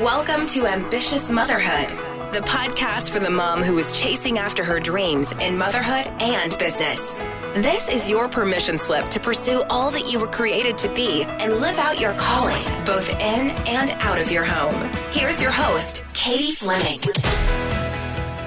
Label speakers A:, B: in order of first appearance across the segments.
A: Welcome to Ambitious Motherhood, the podcast for the mom who is chasing after her dreams in motherhood and business. This is your permission slip to pursue all that you were created to be and live out your calling, both in and out of your home. Here's your host, Katie Fleming.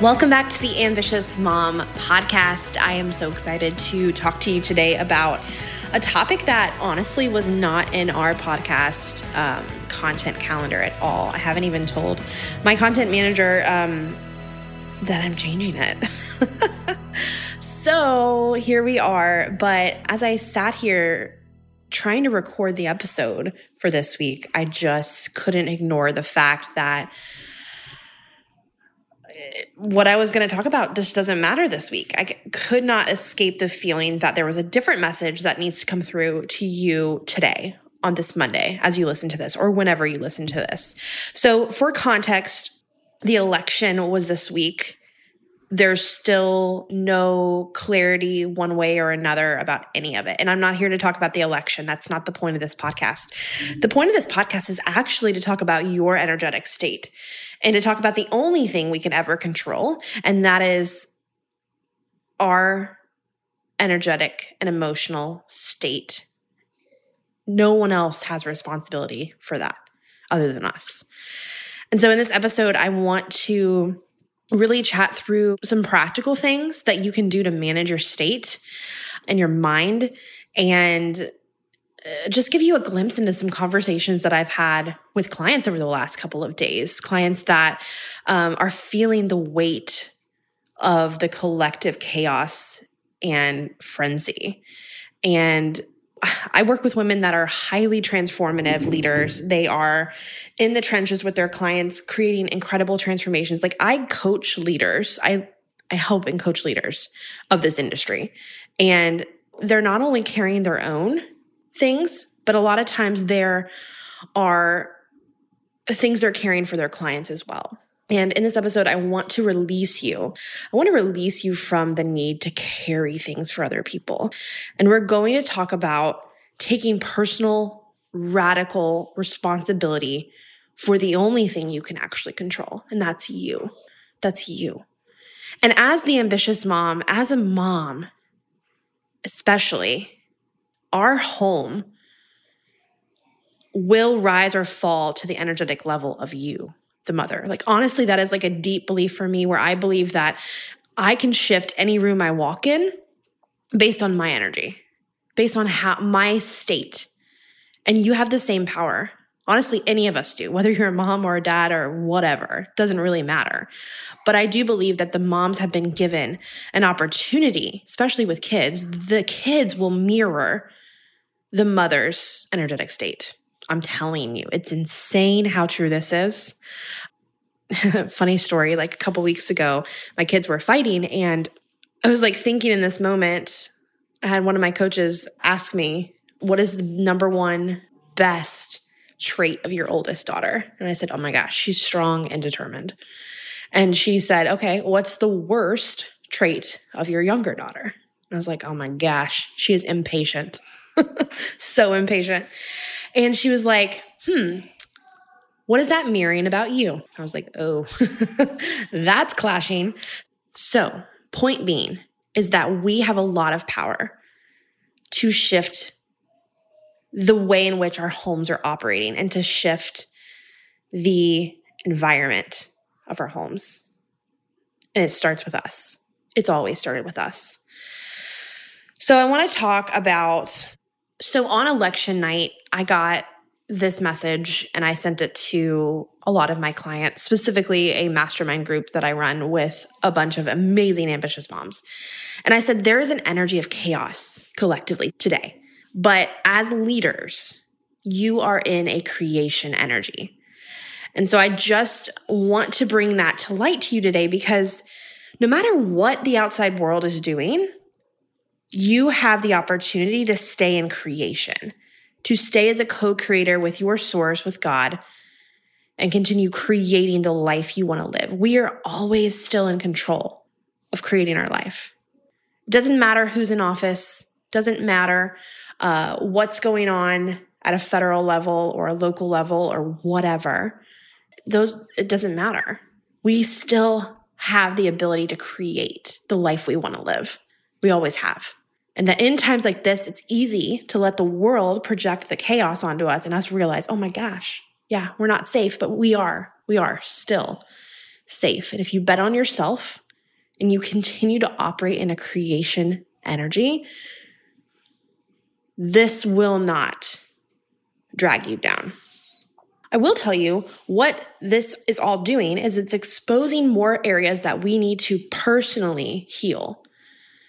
B: Welcome back to the Ambitious Mom podcast. I am so excited to talk to you today about a topic that honestly was not in our podcast um, content calendar at all. I haven't even told my content manager um, that I'm changing it. so here we are. But as I sat here trying to record the episode for this week, I just couldn't ignore the fact that what I was going to talk about just doesn't matter this week. I could not escape the feeling that there was a different message that needs to come through to you today on this Monday as you listen to this or whenever you listen to this. So, for context, the election was this week there's still no clarity one way or another about any of it. And I'm not here to talk about the election. That's not the point of this podcast. The point of this podcast is actually to talk about your energetic state and to talk about the only thing we can ever control, and that is our energetic and emotional state. No one else has responsibility for that other than us. And so in this episode, I want to really chat through some practical things that you can do to manage your state and your mind and uh, just give you a glimpse into some conversations that I've had with clients over the last couple of days. Clients that um, are feeling the weight of the collective chaos and frenzy. And I work with women that are highly transformative leaders. They are in the trenches with their clients, creating incredible transformations. Like I coach leaders, I, I help and coach leaders of this industry. And they're not only carrying their own things, but a lot of times there are things they're carrying for their clients as well. And in this episode, I want to release you. I want to release you from the need to carry things for other people. And we're going to talk about taking personal, radical responsibility for the only thing you can actually control. And that's you. That's you. And as the ambitious mom, as a mom, especially, our home will rise or fall to the energetic level of you the mother. Like, honestly, that is like a deep belief for me where I believe that I can shift any room I walk in based on my energy, based on how my state. And you have the same power. Honestly, any of us do, whether you're a mom or a dad or whatever, doesn't really matter. But I do believe that the moms have been given an opportunity, especially with kids. The kids will mirror the mother's energetic state. I'm telling you, it's insane how true this is. Funny story, like a couple weeks ago, my kids were fighting and I was like thinking in this moment, I had one of my coaches ask me, what is the number one best trait of your oldest daughter? And I said, oh my gosh, she's strong and determined. And she said, okay, what's the worst trait of your younger daughter? And I was like, oh my gosh, she is impatient. so impatient. And she was like, hmm, what is that mirroring about you? I was like, oh, that's clashing. So, point being is that we have a lot of power to shift the way in which our homes are operating and to shift the environment of our homes. And it starts with us. It's always started with us. So, I want to talk about so on election night, I got this message and I sent it to a lot of my clients, specifically a mastermind group that I run with a bunch of amazing, ambitious moms. And I said, there is an energy of chaos collectively today. But as leaders, you are in a creation energy. And so I just want to bring that to light to you today because no matter what the outside world is doing, you have the opportunity to stay in creation, to stay as a co creator with your source, with God, and continue creating the life you want to live. We are always still in control of creating our life. It doesn't matter who's in office, doesn't matter uh, what's going on at a federal level or a local level or whatever. those, it doesn't matter. We still have the ability to create the life we want to live. We always have. And that in times like this, it's easy to let the world project the chaos onto us and us realize, oh my gosh, yeah, we're not safe, but we are. We are still safe. And if you bet on yourself and you continue to operate in a creation energy, this will not drag you down. I will tell you what this is all doing is it's exposing more areas that we need to personally heal.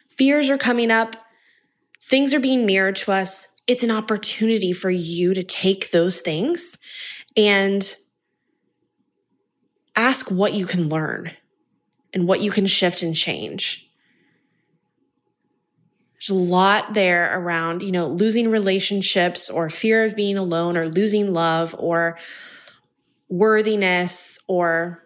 B: Fears are coming up, things are being mirrored to us. It's an opportunity for you to take those things and ask what you can learn and what you can shift and change. There's a lot there around, you know, losing relationships or fear of being alone or losing love or worthiness or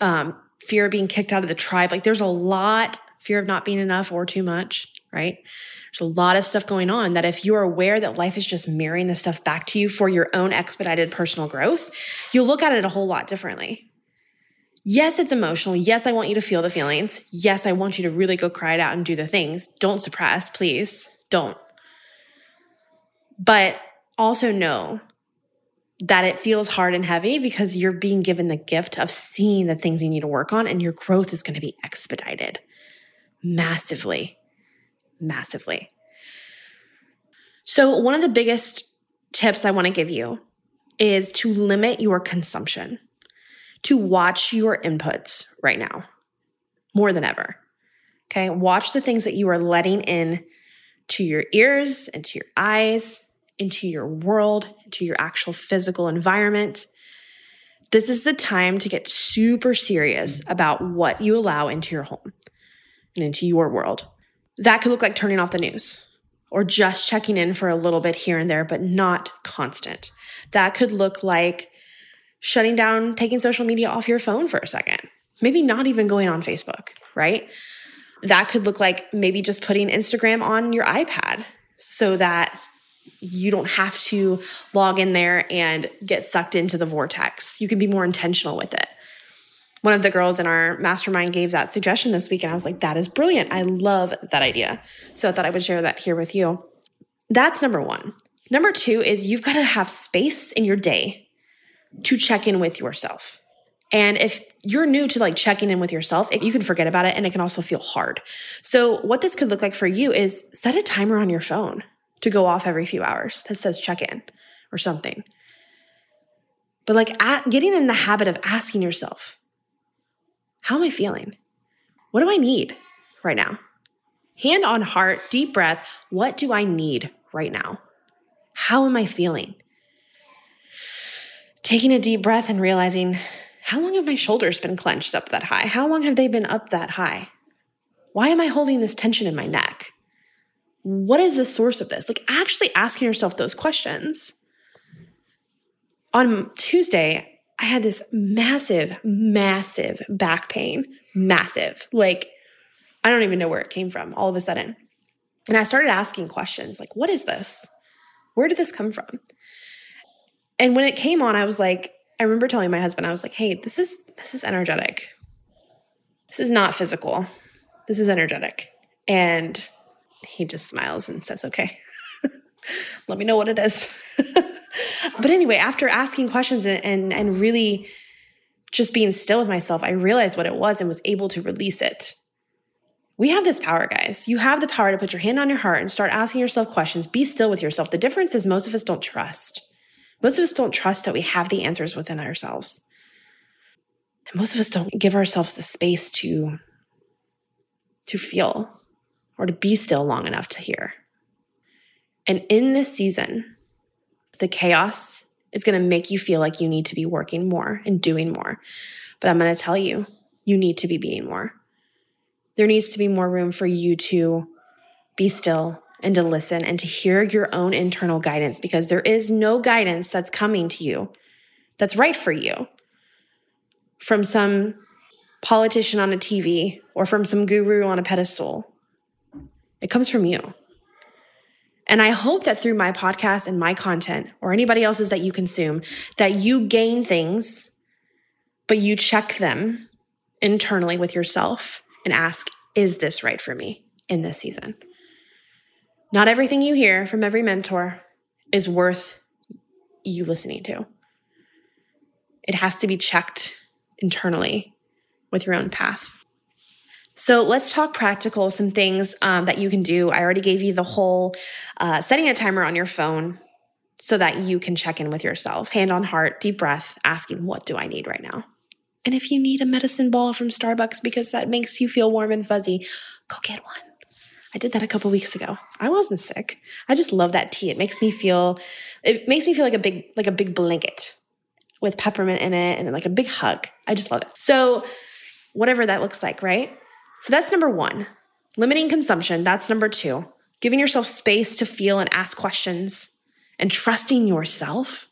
B: um, fear of being kicked out of the tribe. Like there's a lot, fear of not being enough or too much, right? There's a lot of stuff going on that if you're aware that life is just mirroring the stuff back to you for your own expedited personal growth, you'll look at it a whole lot differently. Yes, it's emotional. Yes, I want you to feel the feelings. Yes, I want you to really go cry it out and do the things. Don't suppress, please. Don't. But also know that it feels hard and heavy because you're being given the gift of seeing the things you need to work on, and your growth is going to be expedited massively, massively. So, one of the biggest tips I want to give you is to limit your consumption to watch your inputs right now more than ever. Okay. Watch the things that you are letting in to your ears into your eyes, into your world, into your actual physical environment. This is the time to get super serious about what you allow into your home and into your world. That could look like turning off the news or just checking in for a little bit here and there, but not constant. That could look like shutting down, taking social media off your phone for a second. Maybe not even going on Facebook, right? That could look like maybe just putting Instagram on your iPad so that you don't have to log in there and get sucked into the vortex. You can be more intentional with it. One of the girls in our mastermind gave that suggestion this week, and I was like, that is brilliant. I love that idea. So I thought I would share that here with you. That's number one. Number two is you've got to have space in your day to check in with yourself. And if you're new to like checking in with yourself, you can forget about it and it can also feel hard. So, what this could look like for you is set a timer on your phone to go off every few hours that says check in or something. But like at, getting in the habit of asking yourself, how am I feeling? What do I need right now? Hand on heart, deep breath. What do I need right now? How am I feeling? taking a deep breath and realizing how long have my shoulders been clenched up that high? How long have they been up that high? Why am I holding this tension in my neck? What is the source of this? Like actually asking yourself those questions. On Tuesday, I had this massive, massive back pain. Massive. Like, I don't even know where it came from all of a sudden. And I started asking questions like, what is this? Where did this come from? And when it came on, I was like, I remember telling my husband, I was like, hey, this is this is energetic. This is not physical. This is energetic. And he just smiles and says, okay. Let me know what it is. but anyway, after asking questions and, and and really just being still with myself, I realized what it was and was able to release it. We have this power, guys. You have the power to put your hand on your heart and start asking yourself questions. Be still with yourself. The difference is most of us don't trust. Most of us don't trust that we have the answers within ourselves. And most of us don't give ourselves the space to, to feel or to be still long enough to hear. And in this season, the chaos is going to make you feel like you need to be working more and doing more. But I'm going to tell you, you need to be being more. There needs to be more room for you to be still and to listen and to hear your own internal guidance because there is no guidance that's coming to you that's right for you from some politician on a TV or from some guru on a pedestal. It comes from you. And I hope that through my podcast and my content or anybody else's that you consume, that you gain things but you check them internally with yourself and ask, is this right for me in this season? Not everything you hear from every mentor is worth you listening to. It has to be checked internally with your own path. So let's talk practical, some things um, that you can do. I already gave you the whole uh, setting a timer on your phone so that you can check in with yourself, hand on heart, deep breath, asking, What do I need right now? And if you need a medicine ball from Starbucks because that makes you feel warm and fuzzy, go get one. I did that a couple weeks ago. I wasn't sick. I just love that tea. It makes me feel it makes me feel like a big like a big blanket with peppermint in it and like a big hug. I just love it. So whatever that looks like, right? So that's number 1. Limiting consumption, that's number 2. Giving yourself space to feel and ask questions and trusting yourself.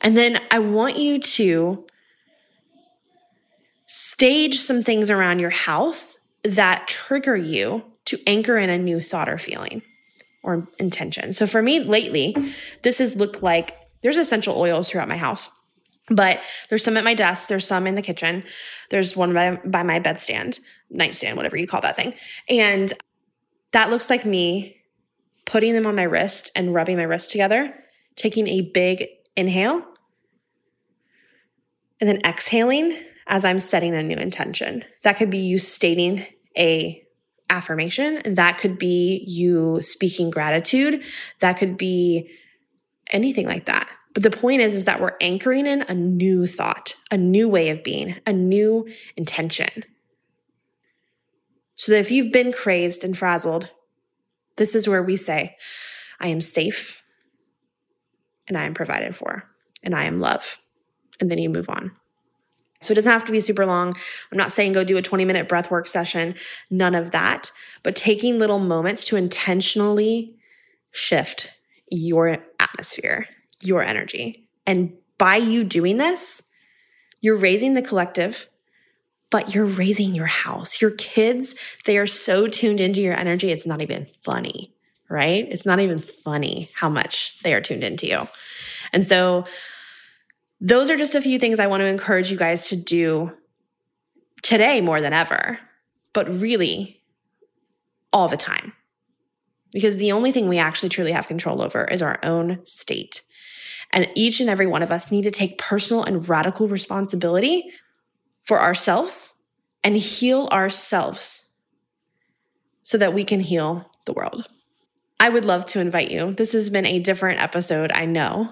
B: And then I want you to stage some things around your house that trigger you to anchor in a new thought or feeling or intention. So for me lately, this has looked like there's essential oils throughout my house. But there's some at my desk, there's some in the kitchen, there's one by, by my bedstand, nightstand, whatever you call that thing. And that looks like me putting them on my wrist and rubbing my wrist together, taking a big inhale, and then exhaling as I'm setting a new intention. That could be you stating a affirmation, that could be you speaking gratitude, that could be anything like that. But the point is is that we're anchoring in a new thought, a new way of being, a new intention. So that if you've been crazed and frazzled, this is where we say, I am safe and I am provided for and I am love. And then you move on. So it doesn't have to be super long. I'm not saying go do a 20 minute breath work session, none of that, but taking little moments to intentionally shift your atmosphere, your energy. And by you doing this, you're raising the collective, but you're raising your house. Your kids, they are so tuned into your energy, it's not even funny, right? It's not even funny how much they are tuned into you. And so, those are just a few things I want to encourage you guys to do today more than ever, but really all the time. Because the only thing we actually truly have control over is our own state. And each and every one of us need to take personal and radical responsibility for ourselves and heal ourselves so that we can heal the world. I would love to invite you. This has been a different episode, I know,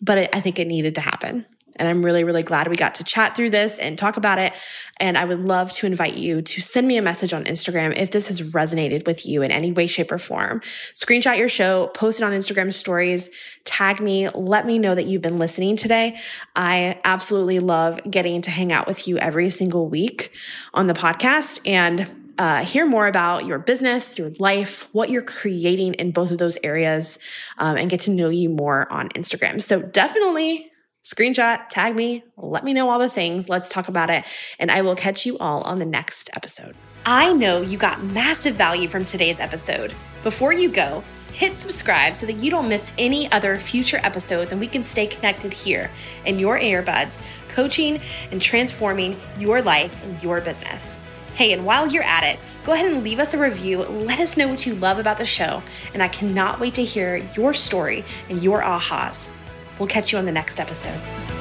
B: but I think it needed to happen. And I'm really, really glad we got to chat through this and talk about it. And I would love to invite you to send me a message on Instagram if this has resonated with you in any way, shape, or form. Screenshot your show, post it on Instagram stories, tag me, let me know that you've been listening today. I absolutely love getting to hang out with you every single week on the podcast. And uh, hear more about your business, your life, what you're creating in both of those areas, um, and get to know you more on Instagram. So definitely screenshot, tag me, let me know all the things. Let's talk about it. And I will catch you all on the next episode. I know you got massive value from today's episode. Before you go, hit subscribe so that you don't miss any other future episodes and we can stay connected here in your earbuds, coaching and transforming your life and your business. Hey, and while you're at it, go ahead and leave us a review. Let us know what you love about the show. And I cannot wait to hear your story and your ahas. We'll catch you on the next episode.